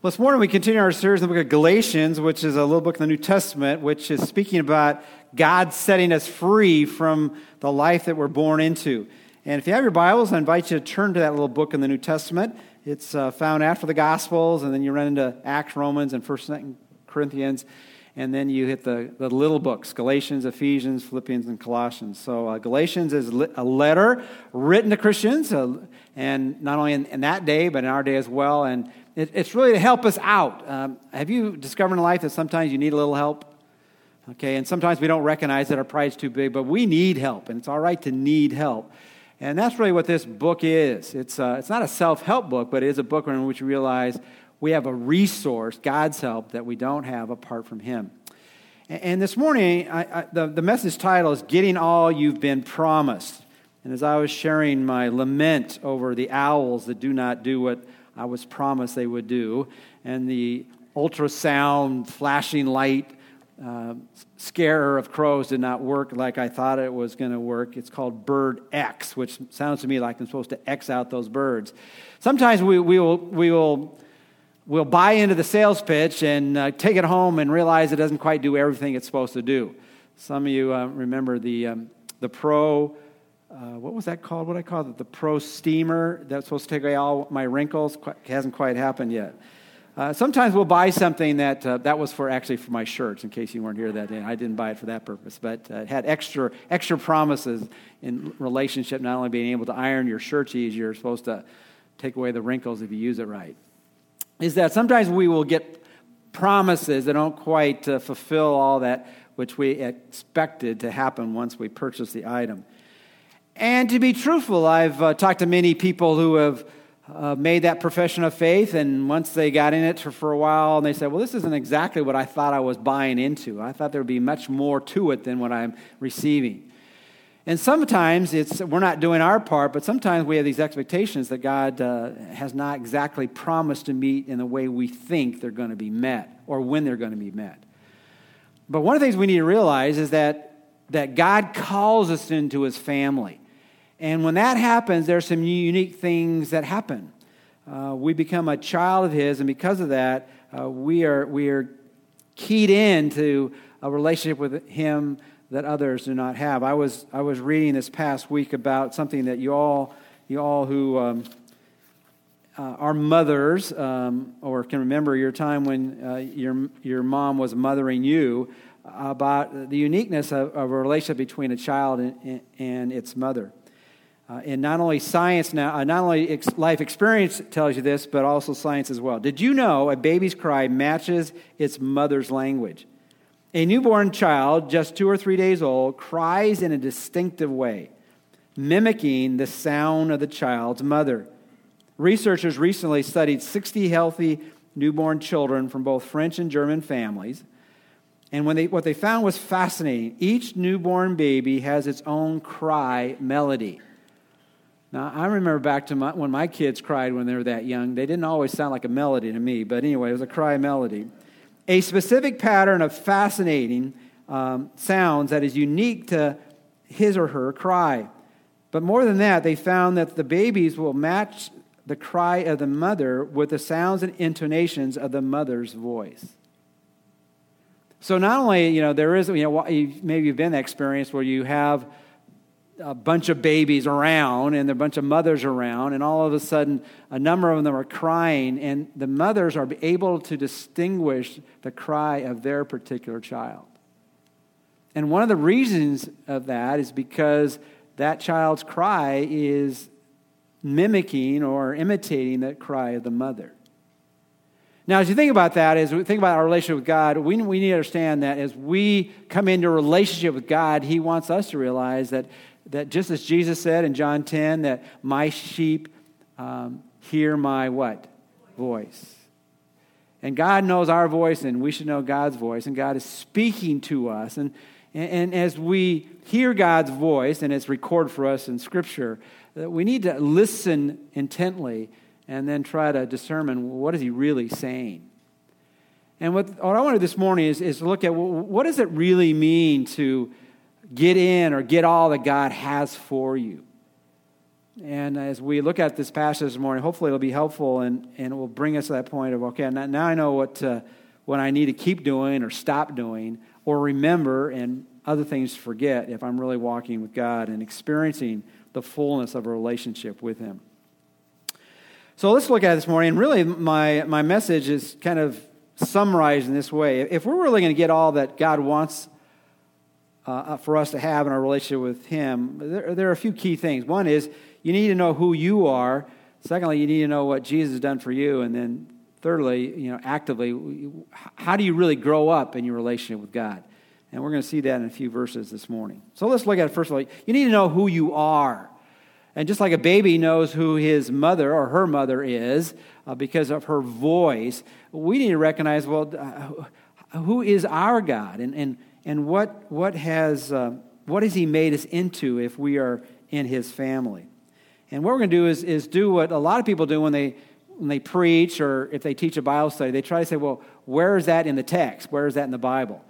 Well, this morning we continue our series in the book of Galatians, which is a little book in the New Testament, which is speaking about God setting us free from the life that we're born into. And if you have your Bibles, I invite you to turn to that little book in the New Testament. It's uh, found after the Gospels, and then you run into Acts, Romans, and First Corinthians, and then you hit the, the little books Galatians, Ephesians, Philippians, and Colossians. So, uh, Galatians is a letter written to Christians, uh, and not only in, in, that day, but in our day as well. And it, it's really to help us out. Um, have you discovered in life that sometimes you need a little help? Okay, and sometimes we don't recognize that our pride's too big, but we need help, and it's all right to need help. And that's really what this book is. It's, uh, it's not a self help book, but it is a book in which we realize we have a resource, God's help, that we don't have apart from Him. And, this morning, I, I, the, the message title is Getting All You've Been Promised. And as I was sharing my lament over the owls that do not do what I was promised they would do. And the ultrasound flashing light uh, scare of crows did not work like I thought it was going to work. It's called Bird X, which sounds to me like I'm supposed to X out those birds. Sometimes we, we will, we will we'll buy into the sales pitch and uh, take it home and realize it doesn't quite do everything it's supposed to do. Some of you uh, remember the, um, the Pro uh, what was that called? What I called it? The Pro Steamer that's supposed to take away all my wrinkles. Qu- hasn't quite happened yet. Uh, sometimes we'll buy something that uh, that was for actually for my shirts. In case you weren't here that day, I didn't buy it for that purpose, but uh, it had extra extra promises in relationship. Not only being able to iron your shirts easier, supposed to take away the wrinkles if you use it right. Is that sometimes we will get promises that don't quite uh, fulfill all that which we expected to happen once we purchase the item. And to be truthful, I've uh, talked to many people who have uh, made that profession of faith, and once they got in it for, for, a while, and they said, Well, this isn't exactly what I thought I was buying into. I thought there would be much more to it than what I'm receiving. And sometimes it's, we're not doing our part, but sometimes we have these expectations that God uh, has not exactly promised to meet in the way we think they're going to be met or when they're going to be met. But one of the things we need to realize is that, that God calls us into his family. And when that happens, there are some unique things that happen. Uh, we become a child of His, and because of that, uh, we, are, we are keyed into a relationship with Him that others do not have. I was, I was reading this past week about something that you all, you all who um, uh, are mothers um, or can remember your time when uh, your, your mom was mothering you about the uniqueness of, of a relationship between a child and, and its mother. Uh, and not only science now, uh, not only ex- life experience tells you this, but also science as well. Did you know a baby's cry matches its mother's language? A newborn child, just two or three days old, cries in a distinctive way, mimicking the sound of the child's mother. Researchers recently studied 60 healthy newborn children from both French and German families. And when they, what they found was fascinating. Each newborn baby has its own cry melody. Now, I remember back to my, when my kids cried when they were that young. They didn't always sound like a melody to me, but anyway, it was a cry melody. A specific pattern of fascinating um, sounds that is unique to his or her cry. But more than that, they found that the babies will match the cry of the mother with the sounds and intonations of the mother's voice. So not only, you know, there is, you know, maybe you've been that experience where you have a bunch of babies around and a bunch of mothers around, and all of a sudden, a number of them are crying, and the mothers are able to distinguish the cry of their particular child. And one of the reasons of that is because that child's cry is mimicking or imitating the cry of the mother. Now, as you think about that, as we think about our relationship with God, we, we need to understand that as we come into a relationship with God, He wants us to realize that that just as Jesus said in John 10, that my sheep um, hear my what? Voice. And God knows our voice, and we should know God's voice, and God is speaking to us. And, and, and as we hear God's voice, and it's recorded for us in Scripture, that we need to listen intently and then try to discern what is he really saying. And what, what I want to do this morning is, is look at what does it really mean to get in or get all that God has for you. And as we look at this passage this morning, hopefully it'll be helpful and, and it will bring us to that point of, okay, now, I know what, uh, what I need to keep doing or stop doing or remember and other things to forget if I'm really walking with God and experiencing the fullness of a relationship with Him. So let's look at this morning. And really, my, my message is kind of summarized in this way. If we're really going to get all that God wants uh, for us to have in our relationship with Him, there, there are a few key things. One is you need to know who you are. Secondly, you need to know what Jesus has done for you. And then thirdly, you know, actively, how do you really grow up in your relationship with God? And we're going to see that in a few verses this morning. So let's look at it first of all. You need to know who you are. And just like a baby knows who his mother or her mother is uh, because of her voice, we need to recognize well, uh, who is our God and, and, and what, what, has, uh, what has he made us into if we are in his family? And what we're going to do is, is do what a lot of people do when they, when they preach or if they teach a Bible study. They try to say, well, where is that in the text? Where is that in the Bible?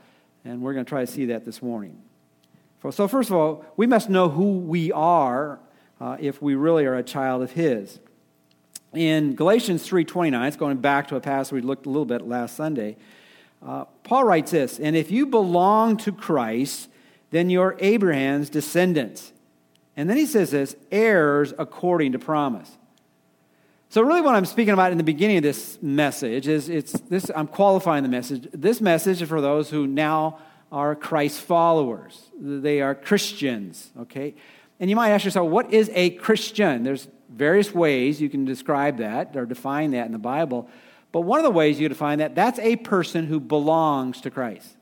And we're going to try to see that this morning. So, first of all, we must know who we are uh, if we really are a child of His. In Galatians 3.29, it's going back to a passage we looked a little bit last Sunday, uh, Paul writes this, And if you belong to Christ, then you're Abraham's descendants and then he says this heirs according to promise. So, really, what I'm speaking about in the beginning of this message is it's this, I'm qualifying the message. This message is for those who now are Christ followers, they are Christians, okay? And you might ask yourself, what is a Christian? There's various ways you can describe that or define that in the Bible. But one of the ways you define that, that's a person who belongs to Christ.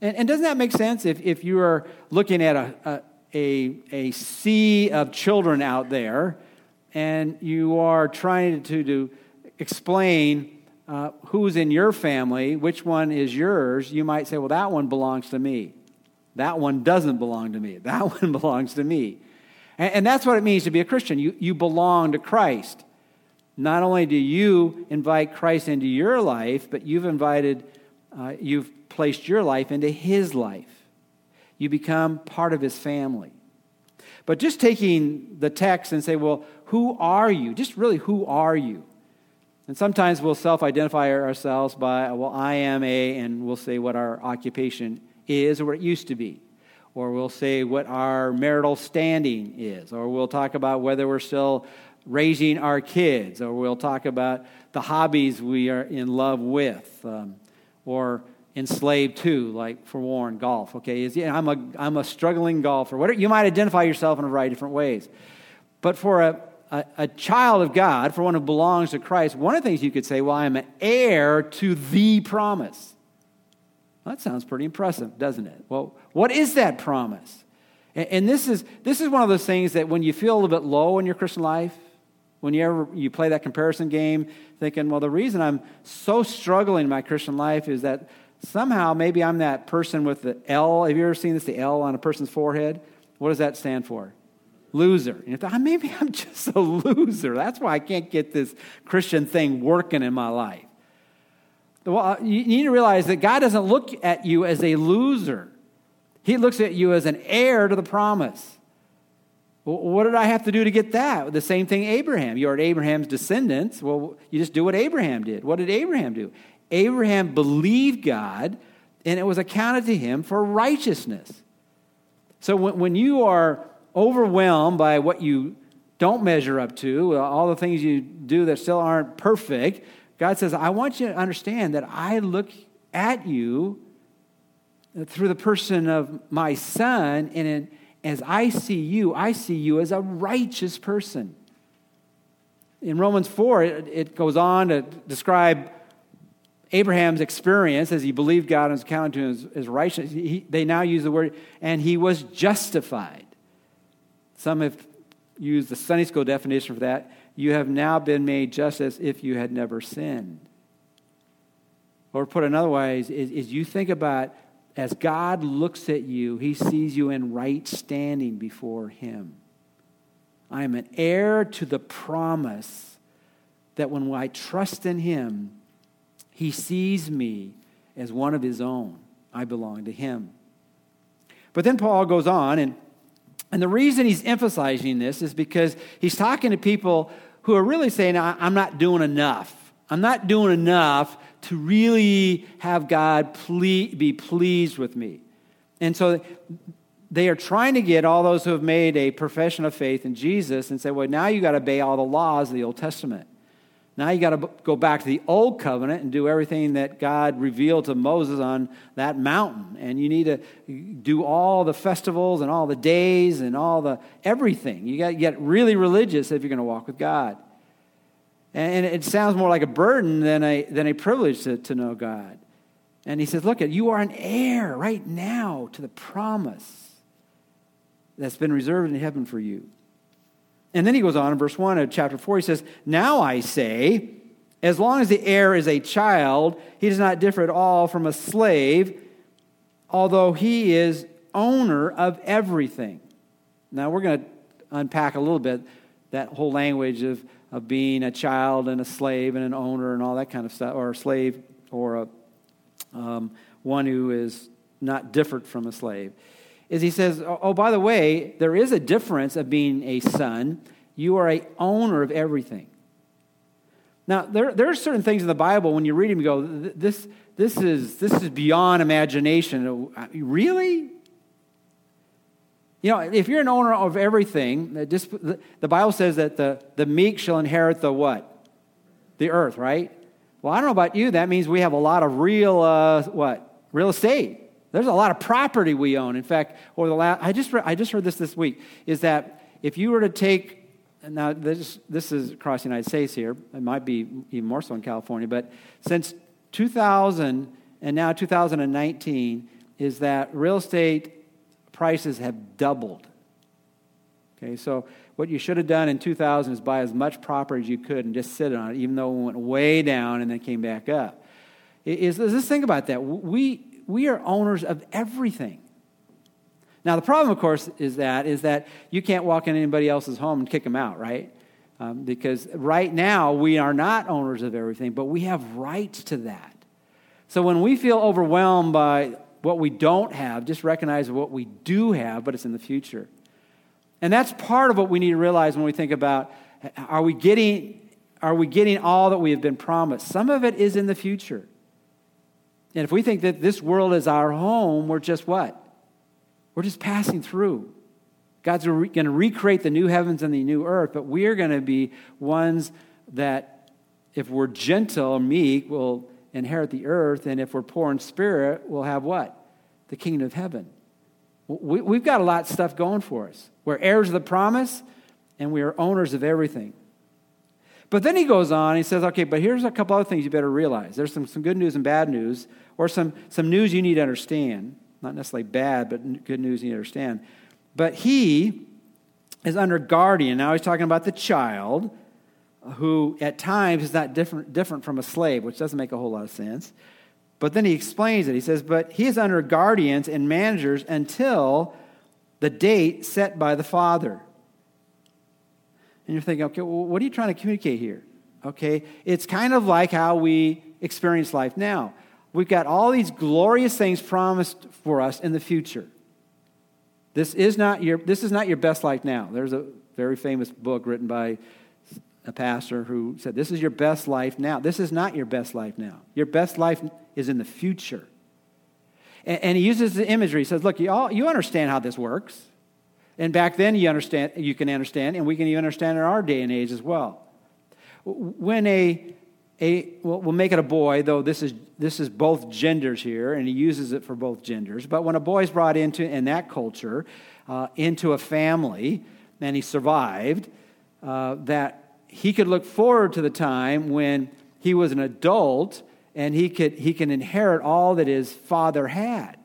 And, and doesn't that make sense? If, if you are looking at a, a a, a sea of children out there, and you are trying to, to explain uh, who's in your family, which one is yours, you might say, well, that one belongs to me. That one doesn't belong to me. That one belongs to me. And, and that's what it means to be a Christian. You, you belong to Christ. Not only do you invite Christ into your life, but you've invited, uh, you've placed your life into his life you become part of his family. But just taking the text and say, well, who are you? Just really, who are you? And sometimes we'll self identify ourselves by, well, I am a, and we'll say what our occupation is or what it used to be. Or we'll say what our marital standing is. Or we'll talk about whether we're still raising our kids. Or we'll talk about the hobbies we are in love with. Um, or enslaved to, like for Warren, golf. Okay, is yeah, I'm a I'm a struggling golfer. Whatever you might identify yourself in a variety of different ways, but for a, a, a child of God, for one who belongs to Christ, one of the things you could say, well, I'm an heir to the promise. That sounds pretty impressive, doesn't it? Well, what is that promise? And, and this is this is one of those things that when you feel a little bit low in your Christian life, when you ever you play that comparison game, thinking, well, the reason I'm so struggling in my Christian life is that somehow maybe I'm that person with the L. Have you ever seen this, the L on a person's forehead? What does that stand for? Loser. And you thought, ah, maybe I'm just a loser. That's why I can't get this Christian thing working in my life. Well, uh, you need to realize that God doesn't look at you as a loser. He looks at you as an heir to the promise. What did I have to do to get that? The same thing Abraham. You're Abraham's descendants. Well, you just do what Abraham did. What did Abraham do? Abraham believed God, and it was accounted to him for righteousness. So when, when you are overwhelmed by what you don't measure up to, uh, all the things you do that still aren't perfect, God says, I want you to understand that I look at you through the person of my son, and in, as I see you, I see you as a righteous person. In Romans 4, it, goes on to describe Abraham's experience as he believed God and was counted to him as, righteous, he, they now use the word, and he was justified. Some have used the Sunday school definition for that. You have now been made just as if you had never sinned. Or put another way, is, is you think about as God looks at you, he sees you in right standing before him. I am an heir to the promise that when I trust in him, he sees me as one of his own. I belong to him. But then Paul goes on, and And the reason he's emphasizing this is because he's talking to people who are really saying, I'm not doing enough. I'm not doing enough to really have God ple- be pleased with me. And so they are trying to get all those who have made a profession of faith in Jesus and say, well, now you got to obey all the laws of the Old Testament. Now you got to go back to the old covenant and do everything that God revealed to Moses on that mountain. And you need to do all the festivals and all the days and all the everything. You got to get really religious if you're going to walk with God. And it sounds more like a burden than a, than a privilege to, to know God. And he says, Look, you are an heir right now to the promise that's been reserved in heaven for you. And then he goes on in verse 1 of chapter 4, he says, Now I say, as long as the heir is a child, he does not differ at all from a slave, although he is owner of everything. Now we're going to unpack a little bit that whole language of, of being a child and a slave and an owner and all that kind of stuff, or a slave or a, um, one who is not different from a slave is he says, oh, oh, by the way, there is a difference of being a son. You are a owner of everything. Now, there, there are certain things in the Bible when you read them, you go, this, this, is, this is beyond imagination. Really? You know, if you're an owner of everything, the Bible says that the, the meek shall inherit the what? The earth, right? Well, I don't know about you. That means we have a lot of real, uh, what? Real estate. There's a lot of property we own. In fact, over the last, I just, re- I just heard this this week, is that if you were to take, now this, this is across the United States here, it might be even more so in California, but since 2000 and now 2019, is that real estate prices have doubled. Okay, so what you should have done in 2000 is buy as much property as you could and just sit on it, even though it went way down and then came back up. Is, is this think about that? We we are owners of everything. Now, the problem, of course, is that, is that you can't walk in anybody else's home and kick them out, right? Um, because right now, we are not owners of everything, but we have rights to that. So when we feel overwhelmed by what we don't have, just recognize what we do have, but it's in the future. And that's part of what we need to realize when we think about are we getting, are we getting all that we have been promised? Some of it is in the future. And if we think that this world is our home, we're just what? We're just passing through. God's going to recreate the new heavens and the new earth, but we're going to be ones that, if we're gentle, meek, will inherit the earth, and if we're poor in spirit, we'll have what? The kingdom of heaven. We, have got a lot of stuff going for us. We're heirs of the promise, and we are owners of everything. But then he goes on, he says, okay, but here's a couple other things you better realize. There's some, some good news and bad news or some, some news you need to understand. Not necessarily bad, but good news you need to understand. But he is under guardian. Now he's talking about the child who at times is not different, different from a slave, which doesn't make a whole lot of sense. But then he explains it. He says, But he is under guardians and managers until the date set by the father. And you're thinking, okay, well, what are you trying to communicate here? Okay, it's kind of like how we experience life now. We've got all these glorious things promised for us in the future. This is not your, this is not your best life now. There's a very famous book written by a pastor who said, This is your best life now. This is not your best life now. Your best life is in the future. And, and he uses the imagery. He says, Look, you, all, you understand how this works. And back then you understand you can understand, and we can even understand in our day and age as well. When a a, well, we'll make it a boy, though this is, this is both genders here, and he uses it for both genders. But when a boy is brought into, in that culture, uh, into a family, and he survived, uh, that he could look forward to the time when he was an adult and he could he can inherit all that his father had.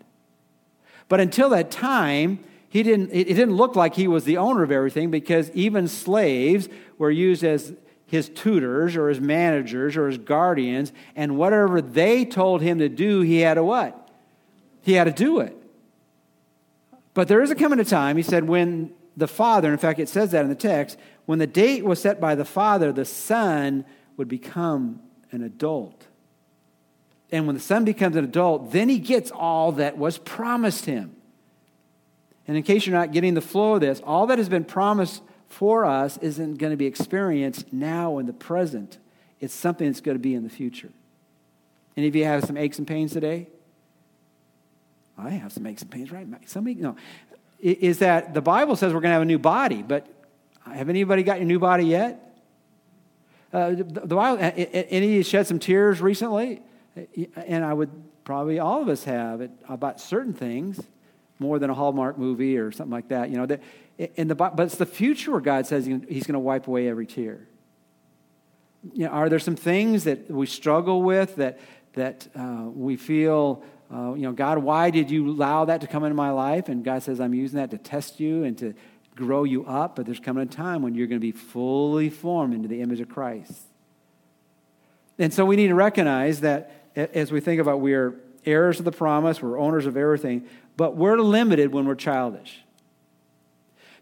But until that time, he didn't, it didn't look like he was the owner of everything because even slaves were used as his tutors or his managers or his guardians, and whatever they told him to do, he had to what? He had to do it. But there is a coming a time, he said, when the father, in fact, it says that in the text, when the date was set by the father, the son would become an adult. And when the son becomes an adult, then he gets all that was promised him. And in case you're not getting the flow of this, all that has been promised for us isn't going to be experienced now in the present. It's something that's going to be in the future. Any of you have some aches and pains today? I have some aches and pains, right? Somebody, no. Is that the Bible says we're going to have a new body, but have anybody got your new body yet? Uh, the, the Bible, any shed some tears recently? And I would probably all of us have it, about certain things more than a Hallmark movie or something like that. You know, that, in the, but it's the future where God says He's going to wipe away every tear. You know, are there some things that we struggle with that, that uh, we feel, uh, you know, God, why did you allow that to come into my life? And God says, I'm using that to test you and to grow you up, but there's coming a time when you're going to be fully formed into the image of Christ. And so we need to recognize that as we think about we're heirs of the promise, we're owners of everything, but we're limited when we're childish.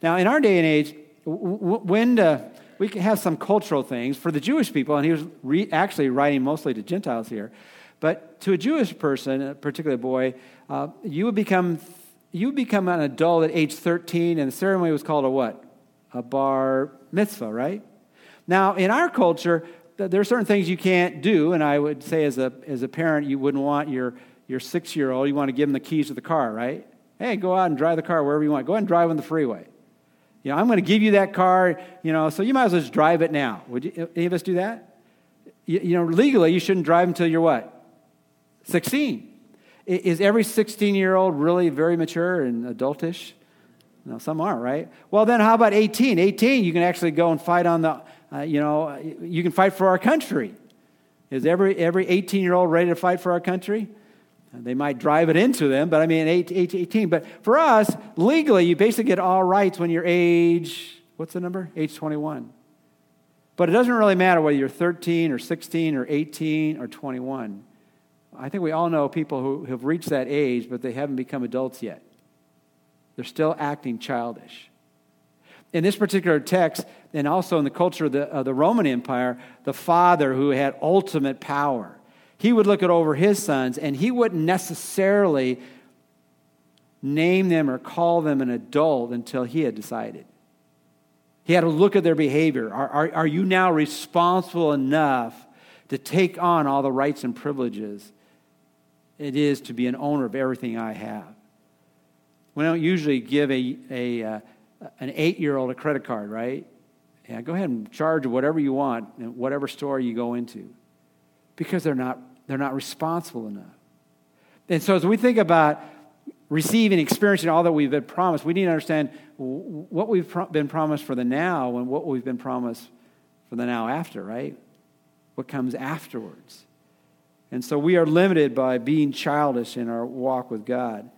Now, in our day and age, when uh, we have some cultural things for the Jewish people, and he was re- actually writing mostly to Gentiles here, but to a Jewish person, particularly a boy, uh, you would become you become an adult at age 13, and the ceremony was called a what? A bar mitzvah, right? Now, in our culture, there are certain things you can't do, and I would say as a, as a parent, you wouldn't want your, your six year old, you want to give him the keys to the car, right? Hey, go out and drive the car wherever you want. Go ahead and drive on the freeway. You know, I'm going to give you that car, you know, so you might as well just drive it now. Would you, any of us do that? You, you know, legally, you shouldn't drive until you're what? 16. Is every 16 year old really very mature and adultish? No, some aren't, right? Well, then how about 18? 18, you can actually go and fight on the, uh, you know, you can fight for our country. Is every, every 18 year old ready to fight for our country? They might drive it into them, but I mean, 18. But for us, legally, you basically get all rights when you're age, what's the number? Age 21. But it doesn't really matter whether you're 13 or 16 or 18 or 21. I think we all know people who have reached that age, but they haven't become adults yet. They're still acting childish. In this particular text, and also in the culture of the, of the Roman Empire, the father who had ultimate power, he would look at over his sons and he wouldn't necessarily name them or call them an adult until he had decided. He had to look at their behavior. Are, are, are you now responsible enough to take on all the rights and privileges it is to be an owner of everything I have. We don't usually give a, a, uh, an eight year old a credit card, right? Yeah, go ahead and charge whatever you want in whatever store you go into because they're not, they're not responsible enough. And so, as we think about receiving, experiencing all that we've been promised, we need to understand what we've been promised for the now and what we've been promised for the now after, right? What comes afterwards. And so we are limited by being childish in our walk with God.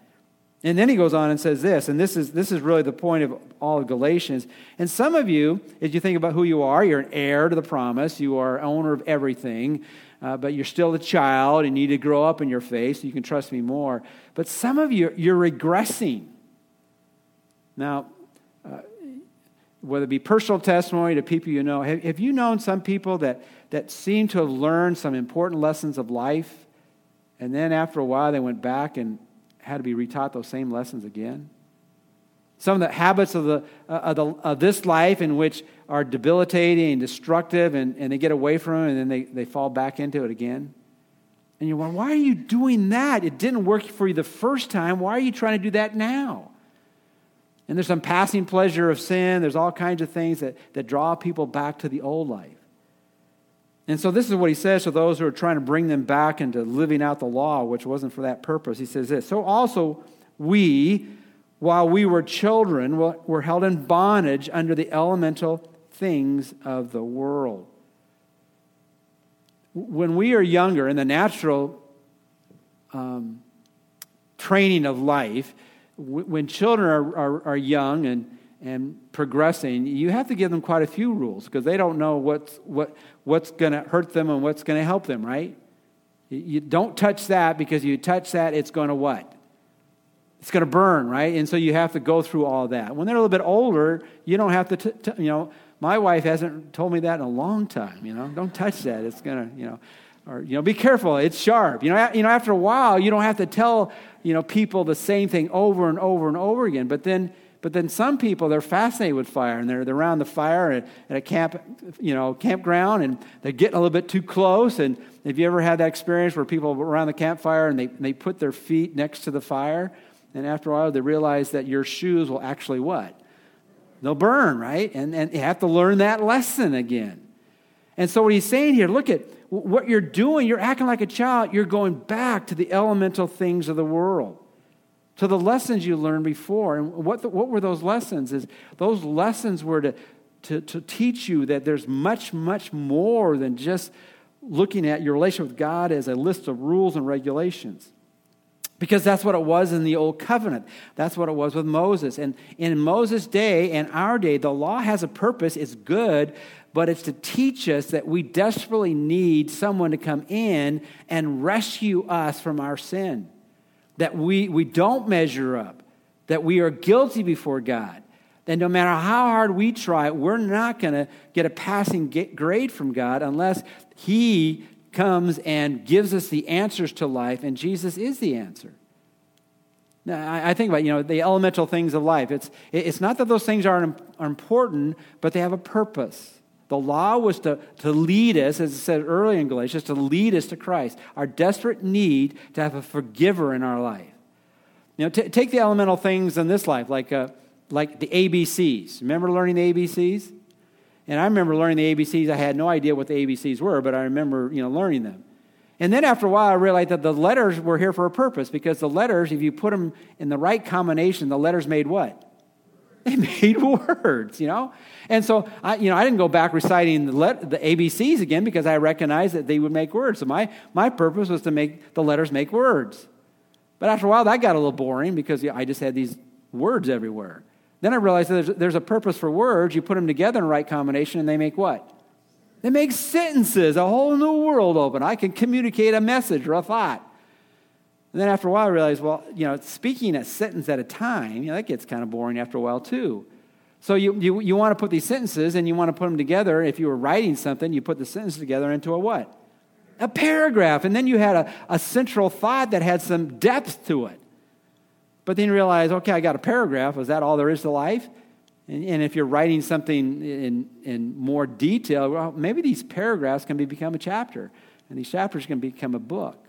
And then he goes on and says this, and this is, this is really the point of all of Galatians. And some of you, as you think about who you are, you're an heir to the promise, you are owner of everything, uh, but you're still a child and need to grow up in your faith so you can trust me more. But some of you, you're regressing. Now, whether it be personal testimony to people you know, have, have you known some people that that seemed to have learned some important lessons of life, and then after a while they went back and had to be retaught those same lessons again. Some of the habits of, the, uh, of, the, of this life in which are debilitating and destructive, and, and they get away from it, and then they, they fall back into it again. And you're wondering, why are you doing that? It didn't work for you the first time. Why are you trying to do that now? And there's some passing pleasure of sin. There's all kinds of things that, that draw people back to the old life. And so, this is what he says to those who are trying to bring them back into living out the law, which wasn't for that purpose. He says this So also, we, while we were children, were held in bondage under the elemental things of the world. When we are younger, in the natural um, training of life, when children are, are, are young and and progressing, you have to give them quite a few rules because they don't know what's, what, what's going to hurt them and what's going to help them, right? You don't touch that because you touch that, it's going to what? It's going to burn, right? And so you have to go through all that. When they're a little bit older, you don't have to, t- t- you know, my wife hasn't told me that in a long time, you know, don't touch that. It's going to, you know. Or you know, be careful, it's sharp. You know, you know, after a while, you don't have to tell you know people the same thing over and over and over again. But then, but then some people they're fascinated with fire and they're, they're around the fire at, at a camp, you know, campground, and they're getting a little bit too close. And have you ever had that experience where people around the campfire and they, they put their feet next to the fire, and after a while they realize that your shoes will actually what? They'll burn, right? And, and you have to learn that lesson again. And so what he's saying here, look at what you're doing, you're acting like a child, you're going back to the elemental things of the world, to the lessons you learned before. And what, the, what were those lessons? Is those lessons were to, to, to teach you that there's much, much more than just looking at your relation with God as a list of rules and regulations. Because that's what it was in the Old Covenant. That's what it was with Moses. And in Moses' day and our day, the law has a purpose, it's good, but it's to teach us that we desperately need someone to come in and rescue us from our sin. That we, we don't measure up, that we are guilty before God. That no matter how hard we try, we're not going to get a passing grade from God unless He comes and gives us the answers to life, and Jesus is the answer. Now, I think about, you know, the elemental things of life. It's, it's not that those things aren't are important, but they have a purpose. The law was to, to lead us, as it said earlier in Galatians, to lead us to Christ. Our desperate need to have a forgiver in our life. You know, t- take the elemental things in this life, like, uh, like the ABCs. Remember learning the ABCs? And I remember learning the ABCs. I had no idea what the ABCs were, but I remember, you know, learning them. And then after a while, I realized that the letters were here for a purpose because the letters, if you put them in the right combination, the letters made what? They made words, you know? And so, I, you know, I didn't go back reciting the, let, the ABCs again because I recognized that they would make words. So my, my purpose was to make the letters make words. But after a while, that got a little boring because I just had these words everywhere. Then I realized there's, there's a purpose for words. You put them together in the right combination, and they make what? They make sentences, a whole new world open. I can communicate a message or a thought. And then after a while, I realized, well, you know, speaking a sentence at a time, you know, that gets kind of boring after a while, too. So you, you, you want to put these sentences and you want to put them together. If you were writing something, you put the sentence together into a what? A paragraph. And then you had a, a central thought that had some depth to it. But then you realize, okay, I got a paragraph. Is that all there is to life? And, and if you're writing something in, in more detail, well, maybe these paragraphs can be, become a chapter, and these chapters can become a book.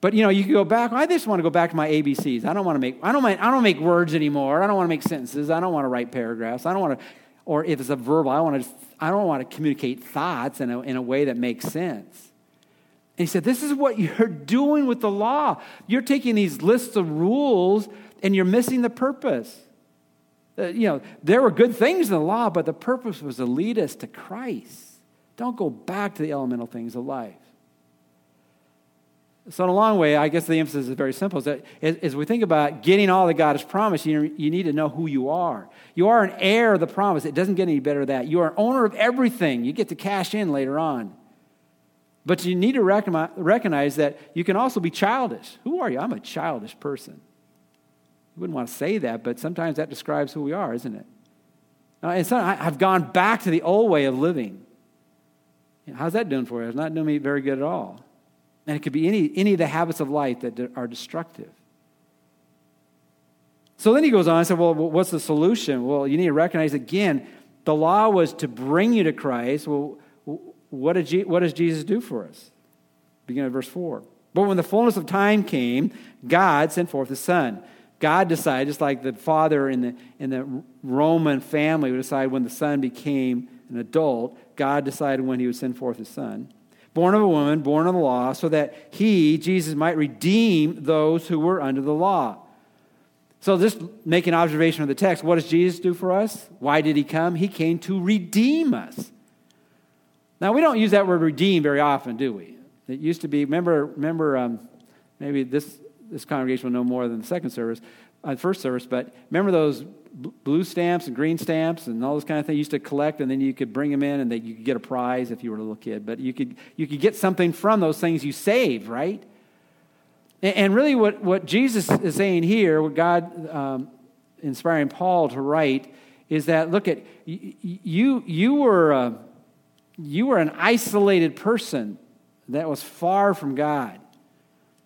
But you know, you can go back. I just want to go back to my ABCs. I don't want to make. I don't. Mind, I don't make words anymore. I don't want to make sentences. I don't want to write paragraphs. I don't want to. Or if it's a verbal, I want to. I don't want to communicate thoughts in a, in a way that makes sense. And he said, This is what you're doing with the law. You're taking these lists of rules and you're missing the purpose. Uh, you know, there were good things in the law, but the purpose was to lead us to Christ. Don't go back to the elemental things of life. So, in a long way, I guess the emphasis is very simple. Is that as we think about getting all that God has promised, you, you need to know who you are. You are an heir of the promise. It doesn't get any better than that. You are owner of everything. You get to cash in later on. But you need to recognize that you can also be childish. Who are you? I'm a childish person. You wouldn't want to say that, but sometimes that describes who we are, isn't it? and so I've gone back to the old way of living. How's that doing for you? It's not doing me very good at all. And it could be any, any of the habits of life that are destructive. So then he goes on and said, Well, what's the solution? Well, you need to recognize again, the law was to bring you to Christ. Well, what, did Je- what does Jesus do for us? Begin at verse 4. But when the fullness of time came, God sent forth his son. God decided, just like the father in the, in the Roman family would decide when the son became an adult, God decided when he would send forth his son. Born of a woman, born of the law, so that he, Jesus, might redeem those who were under the law. So, just make an observation of the text. What does Jesus do for us? Why did he come? He came to redeem us. Now, we don't use that word redeem very often, do we? It used to be, remember, remember um, maybe this, this congregation will know more than the second service, uh, first service, but remember those blue stamps and green stamps and all those kind of things you used to collect, and then you could bring them in and they, you could get a prize if you were a little kid. But you could, you could get something from those things you saved, right? And, and really, what, what Jesus is saying here, what God um, inspiring Paul to write, is that look at you, you were. Uh, you were an isolated person that was far from God.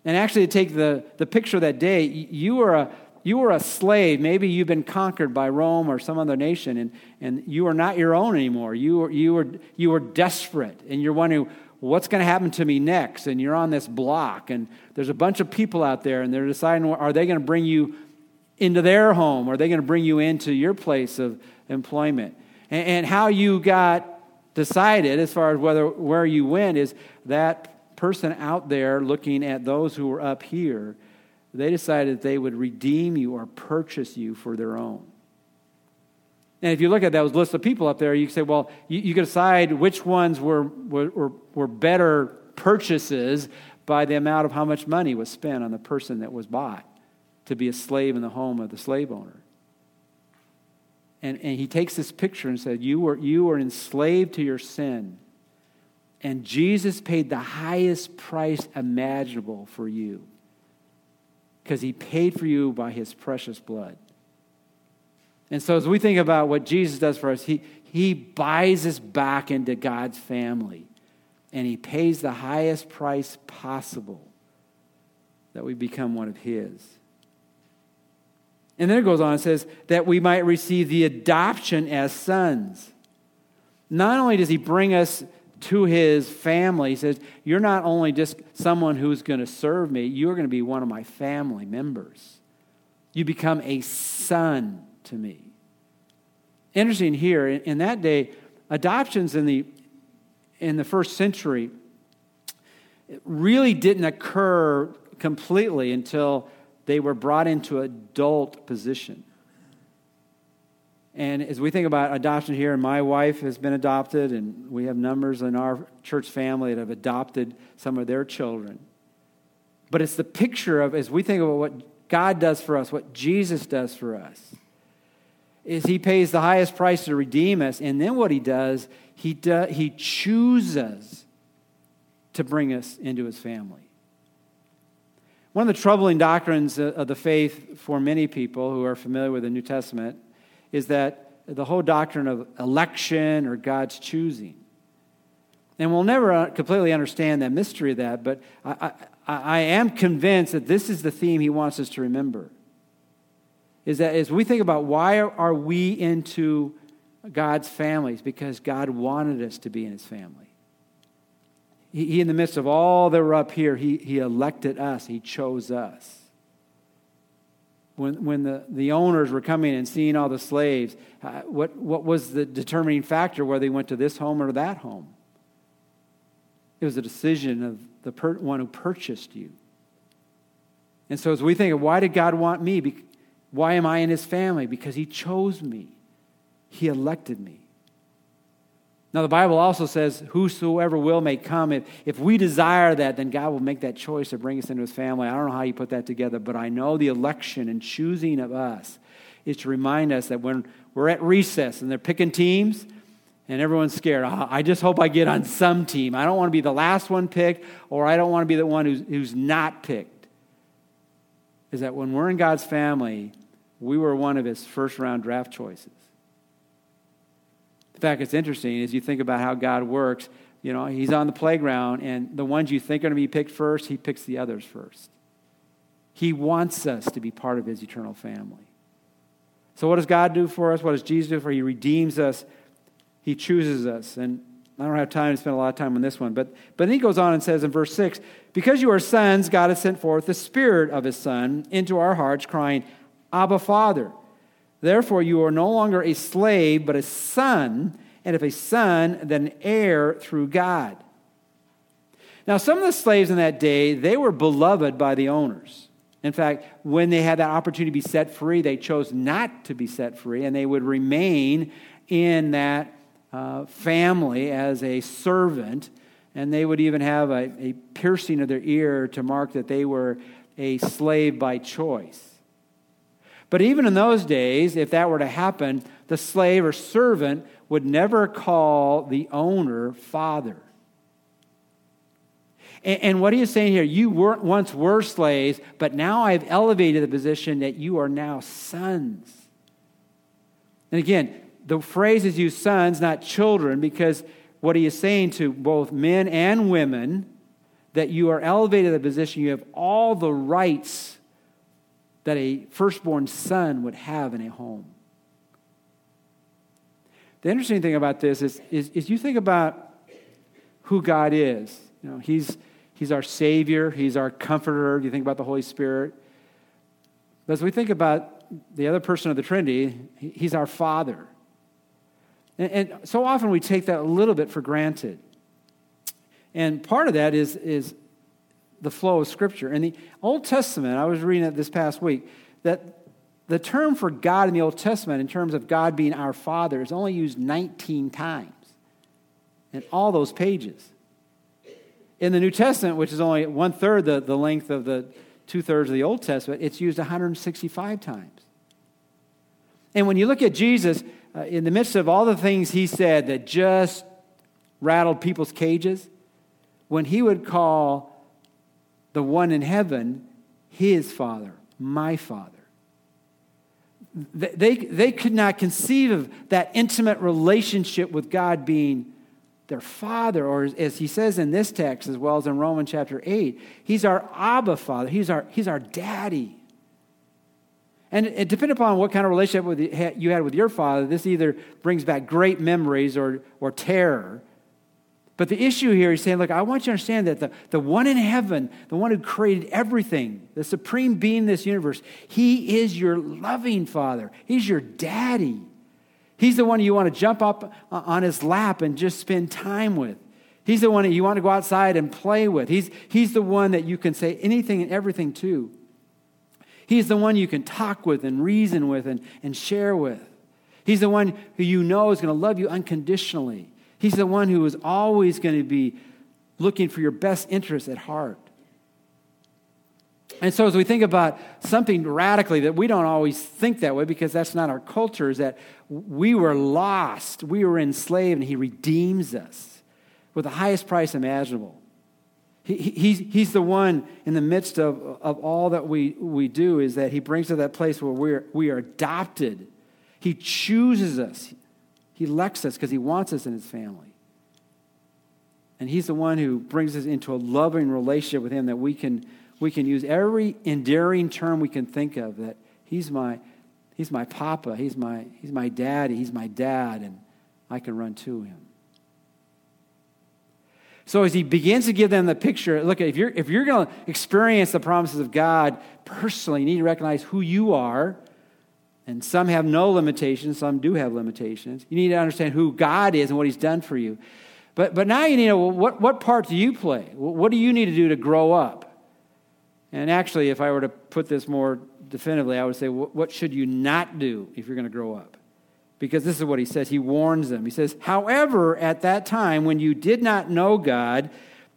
And actually, to take the, the picture of that day, you were, a, you were a slave. Maybe you've been conquered by Rome or some other nation, and, and you are not your own anymore. You were, you, were, you were desperate, and you're wondering, what's going to happen to me next? And you're on this block, and there's a bunch of people out there, and they're deciding, are they going to bring you into their home? Are they going to bring you into your place of employment? And, and how you got decided as far as whether where you went is that person out there looking at those who were up here they decided that they would redeem you or purchase you for their own and if you look at those list of people up there you say well you, you can decide which ones were, were, were better purchases by the amount of how much money was spent on the person that was bought to be a slave in the home of the slave owner and, and he takes this picture and said, you were, you were enslaved to your sin. And Jesus paid the highest price imaginable for you because he paid for you by his precious blood. And so, as we think about what Jesus does for us, he, he buys us back into God's family and he pays the highest price possible that we become one of his. And then it goes on and says that we might receive the adoption as sons. Not only does he bring us to his family, he says, You're not only just someone who's going to serve me, you're going to be one of my family members. You become a son to me. Interesting here, in that day, adoptions in the, in the first century really didn't occur completely until they were brought into adult position. And as we think about adoption here, my wife has been adopted, and we have numbers in our church family that have adopted some of their children. But it's the picture of, as we think about what God does for us, what Jesus does for us, is He pays the highest price to redeem us, and then what He does, He, do, he chooses to bring us into His family. One of the troubling doctrines of the faith for many people who are familiar with the New Testament is that the whole doctrine of election or God's choosing. And we'll never completely understand that mystery of that, but I, I, I am convinced that this is the theme he wants us to remember. Is that as we think about why are we into God's families? Because God wanted us to be in his family. He, he, in the midst of all that were up here, he, he elected us, he chose us. When, when the, the owners were coming and seeing all the slaves, uh, what, what was the determining factor whether they went to this home or that home? It was a decision of the per, one who purchased you. And so, as we think of why did God want me? Why am I in his family? Because he chose me, he elected me. Now, the Bible also says, Whosoever will may come. If, if we desire that, then God will make that choice to bring us into his family. I don't know how you put that together, but I know the election and choosing of us is to remind us that when we're at recess and they're picking teams and everyone's scared, ah, I just hope I get on some team. I don't want to be the last one picked, or I don't want to be the one who's, who's not picked. Is that when we're in God's family, we were one of his first round draft choices. In fact, it's interesting as you think about how God works. You know, He's on the playground, and the ones you think are going to be picked first, He picks the others first. He wants us to be part of His eternal family. So, what does God do for us? What does Jesus do for us? He redeems us, He chooses us. And I don't have time to spend a lot of time on this one, but, but then he goes on and says in verse 6 Because you are sons, God has sent forth the Spirit of His Son into our hearts, crying, Abba, Father. Therefore, you are no longer a slave, but a son, and if a son, then an heir through God. Now, some of the slaves in that day, they were beloved by the owners. In fact, when they had that opportunity to be set free, they chose not to be set free, and they would remain in that uh, family as a servant, and they would even have a, a piercing of their ear to mark that they were a slave by choice. But even in those days, if that were to happen, the slave or servant would never call the owner father. And, what he is saying here, you were, once were slaves, but now I've elevated the position that you are now sons. And again, the phrase is used sons, not children, because what he is saying to both men and women that you are elevated to the position, you have all the rights that a firstborn son would have in a home. The interesting thing about this is, is, is you think about who God is. You know, he's, he's our Savior, He's our Comforter. You think about the Holy Spirit. But as we think about the other person of the Trinity, He's our Father. And, and so often we take that a little bit for granted. And part of that is, is the flow of Scripture. In the Old Testament, I was reading it this past week, that the term for God in the Old Testament, in terms of God being our Father, is only used 19 times in all those pages. In the New Testament, which is only one third the, the length of the two thirds of the Old Testament, it's used 165 times. And when you look at Jesus, uh, in the midst of all the things he said that just rattled people's cages, when he would call the one in heaven his Father, my Father, they, they could not conceive of that intimate relationship with God being their father, or as he says in this text as well as in Romans chapter 8, he's our Abba Father, he's our, he's our daddy. And it, depending upon what kind of relationship you had with your father, this either brings back great memories or, or terror. But the issue here, he's saying, look, I want you to understand that the, the one in heaven, the one who created everything, the supreme being in this universe, he is your loving father. He's your daddy. He's the one you want to jump up uh, on his lap and just spend time with. He's the one that you want to go outside and play with. He's, he's the one that you can say anything and everything to. He's the one you can talk with and reason with and, and share with. He's the one who you know is going to love you unconditionally. He's the one who is always going to be looking for your best interests at heart. And so, as we think about something radically that we don't always think that way because that's not our culture, is that we were lost, we were enslaved, and He redeems us with the highest price imaginable. He, he's, he's the one in the midst of, of all that we, we do, is that He brings us to that place where we're, we are adopted. He chooses us. He elects us because he wants us in his family. And he's the one who brings us into a loving relationship with him that we can, we can use every endearing term we can think of that he's my, he's my papa, he's my, he's my daddy, he's my dad, and I can run to him. So as he begins to give them the picture, look, if you're, if you're going to experience the promises of God personally, you need to recognize who you are and some have no limitations, some do have limitations. You need to understand who God is and what He's done for you. But, but now you need to know what, what part do you play? What do you need to do to grow up? And actually, if I were to put this more definitively, I would say, what should you not do if you're going to grow up? Because this is what he says. He warns them. He says, However, at that time, when you did not know God,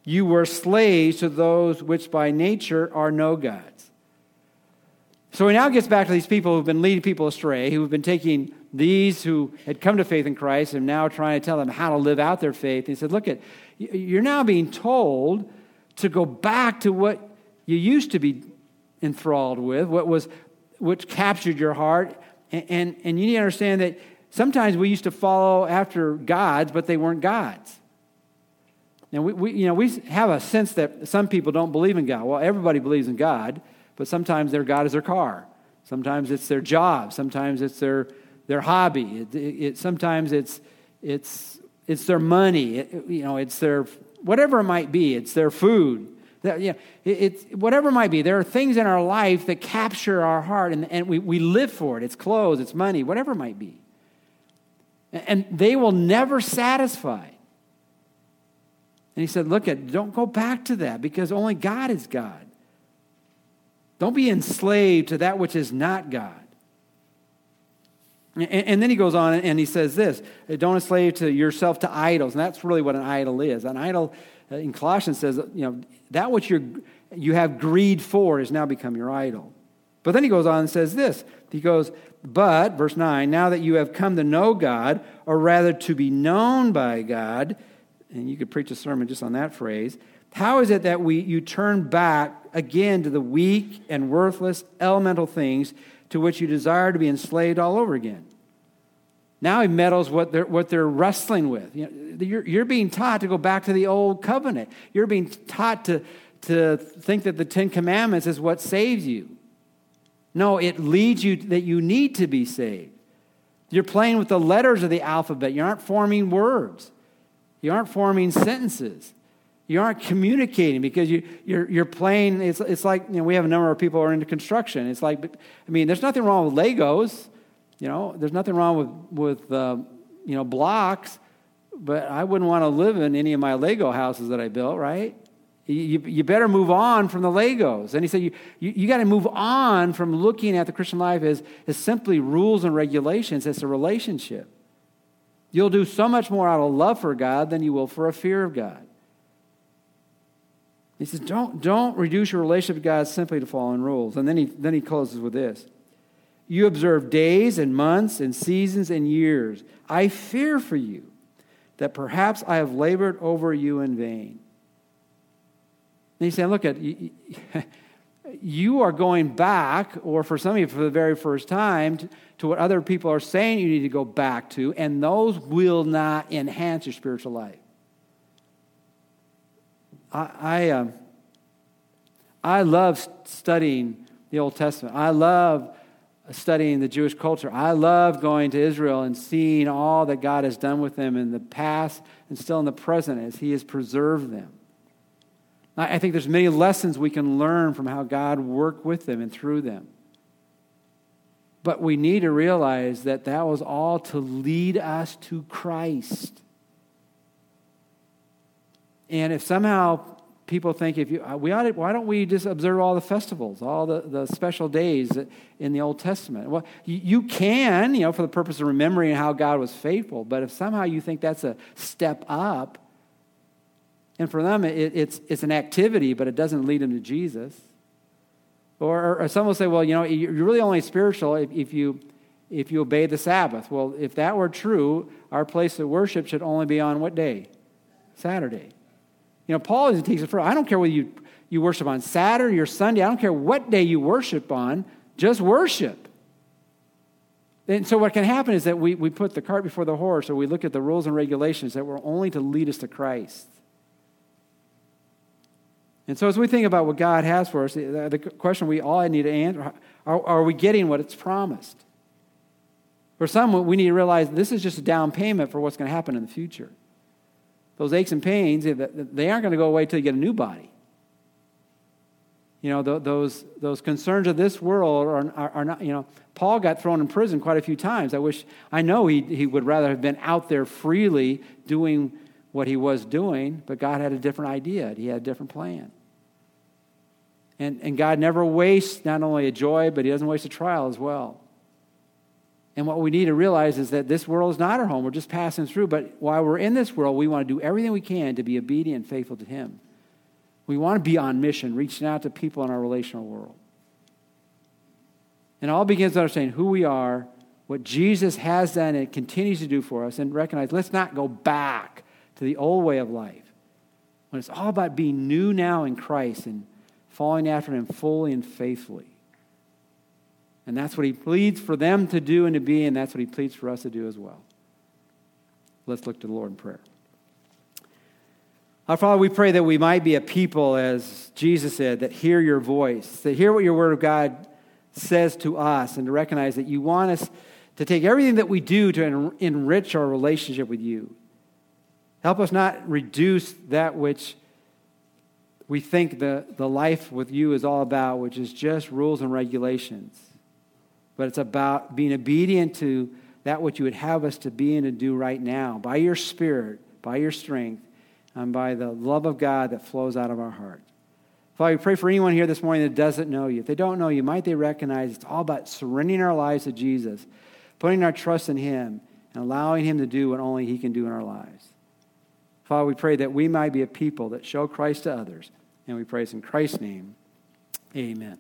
you were slaves to those which by nature are no gods. So he now gets back to these people who've been leading people astray, who've been taking these who had come to faith in Christ and now trying to tell them how to live out their faith. He said, Look, at you're now being told to go back to what you used to be enthralled with, what was what captured your heart. And, and, and you need to understand that sometimes we used to follow after gods, but they weren't gods. Now, we, we, you know, we have a sense that some people don't believe in God. Well, everybody believes in God but sometimes their God is their car. Sometimes it's their job. Sometimes it's their, their hobby. It, it, it, sometimes it's, it's, it's their money. You know, it's their, whatever it might be. It's their food. That, it's, whatever it might be. There are things in our life that capture our heart and, and we, we live for it. It's clothes, it's money, whatever it might be. And they will never satisfy. And he said, Look at, don't go back to that because only God is God. Don't be enslaved to that which is not God. And, then he goes on and he says this don't enslave to yourself to idols. And that's really what an idol is. An idol uh, in Colossians says, you know, that which you're, you have greed for has now become your idol. But then he goes on and says this. He goes, but, verse 9, now that you have come to know God, or rather to be known by God, and you could preach a sermon just on that phrase, how is it that we, you turn back again to the weak and worthless elemental things to which you desire to be enslaved all over again? Now he meddles what they're, what they're wrestling with. You know, you're, you're being taught to go back to the old covenant. You're being taught to, to think that the Ten Commandments is what saves you. No, it leads you that you need to be saved. You're playing with the letters of the alphabet. You aren't forming words. You aren't forming sentences. You aren't communicating because you, you're, you're playing. It's, it's like, you know, we have a number of people who are into construction. It's like, I mean, there's nothing wrong with Legos. You know, there's nothing wrong with, with uh, you know, blocks, but I wouldn't want to live in any of my Lego houses that I built, right? You, you better move on from the Legos. And he said, you, you, you got to move on from looking at the Christian life as, as simply rules and regulations. It's a relationship. You'll do so much more out of love for God than you will for a fear of God. He says, don't, don't reduce your relationship with God simply to following rules. And then he, then he closes with this You observe days and months and seasons and years. I fear for you that perhaps I have labored over you in vain. And he's saying, Look, at you, you are going back, or for some of you for the very first time, to, to what other people are saying you need to go back to, and those will not enhance your spiritual life. I, I, um, I love studying the Old Testament. I love studying the Jewish culture. I love going to Israel and seeing all that God has done with them in the past and still in the present as He has preserved them. I think there's many lessons we can learn from how God worked with them and through them. But we need to realize that that was all to lead us to Christ. And if somehow people think if you uh, we ought to, why don't we just observe all the festivals all the, the special days in the old testament well you, you, can you know for the purpose of remembering how god was faithful but if somehow you think that's a step up and for them, it, it's, it's an activity, but it doesn't lead them to Jesus. Or, or some will say, well, you know, you're really only spiritual if, if, you, if you obey the Sabbath. Well, if that were true, our place of worship should only be on what day? Saturday. You know, Paul even takes it further. I don't care whether you, you worship on Saturday or Sunday. I don't care what day you worship on. Just worship. And so what can happen is that we, we put the cart before the horse, or we look at the rules and regulations that were only to lead us to Christ. And so, as we think about what God has for us, the question we all need to answer are, are we getting what it's promised? For some, we need to realize this is just a down payment for what's going to happen in the future. Those aches and pains, they aren't going to go away until you get a new body. You know, those, those concerns of this world are, are, are, not, you know, Paul got thrown in prison quite a few times. I wish, I know he, he would rather have been out there freely doing what he was doing, but God had a different idea. He had a different plan. And, and God never wastes not only a joy, but He doesn't waste a trial as well. And what we need to realize is that this world is not our home. We're just passing through. But while we're in this world, we want to do everything we can to be obedient and faithful to Him. We want to be on mission, reaching out to people in our relational world. And all begins with understanding who we are, what Jesus has done and continues to do for us, and recognize let's not go back to the old way of life. When it's all about being new now in Christ and following after him fully and faithfully. And that's what he pleads for them to do and to be, and that's what he pleads for us to do as well. Let's look to the Lord in prayer. Our Father, we pray that we might be a people, as Jesus said, that hear your voice, that hear what your word of God says to us, and to recognize that you want us to take everything that we do to enrich our relationship with you. Help us not reduce that which we think the, the life with you is all about, which is just rules and regulations. But it's about being obedient to that which you would have us to be and to do right now by your Spirit, by your strength, and by the love of God that flows out of our heart. Father, we pray for anyone here this morning that doesn't know you. If they don't know you, might they recognize it's all about surrendering our lives to Jesus, putting our trust in Him, and allowing Him to do what only He can do in our lives. Father, we pray that we might be a people that show Christ to others. And we praise in Christ's name. Amen.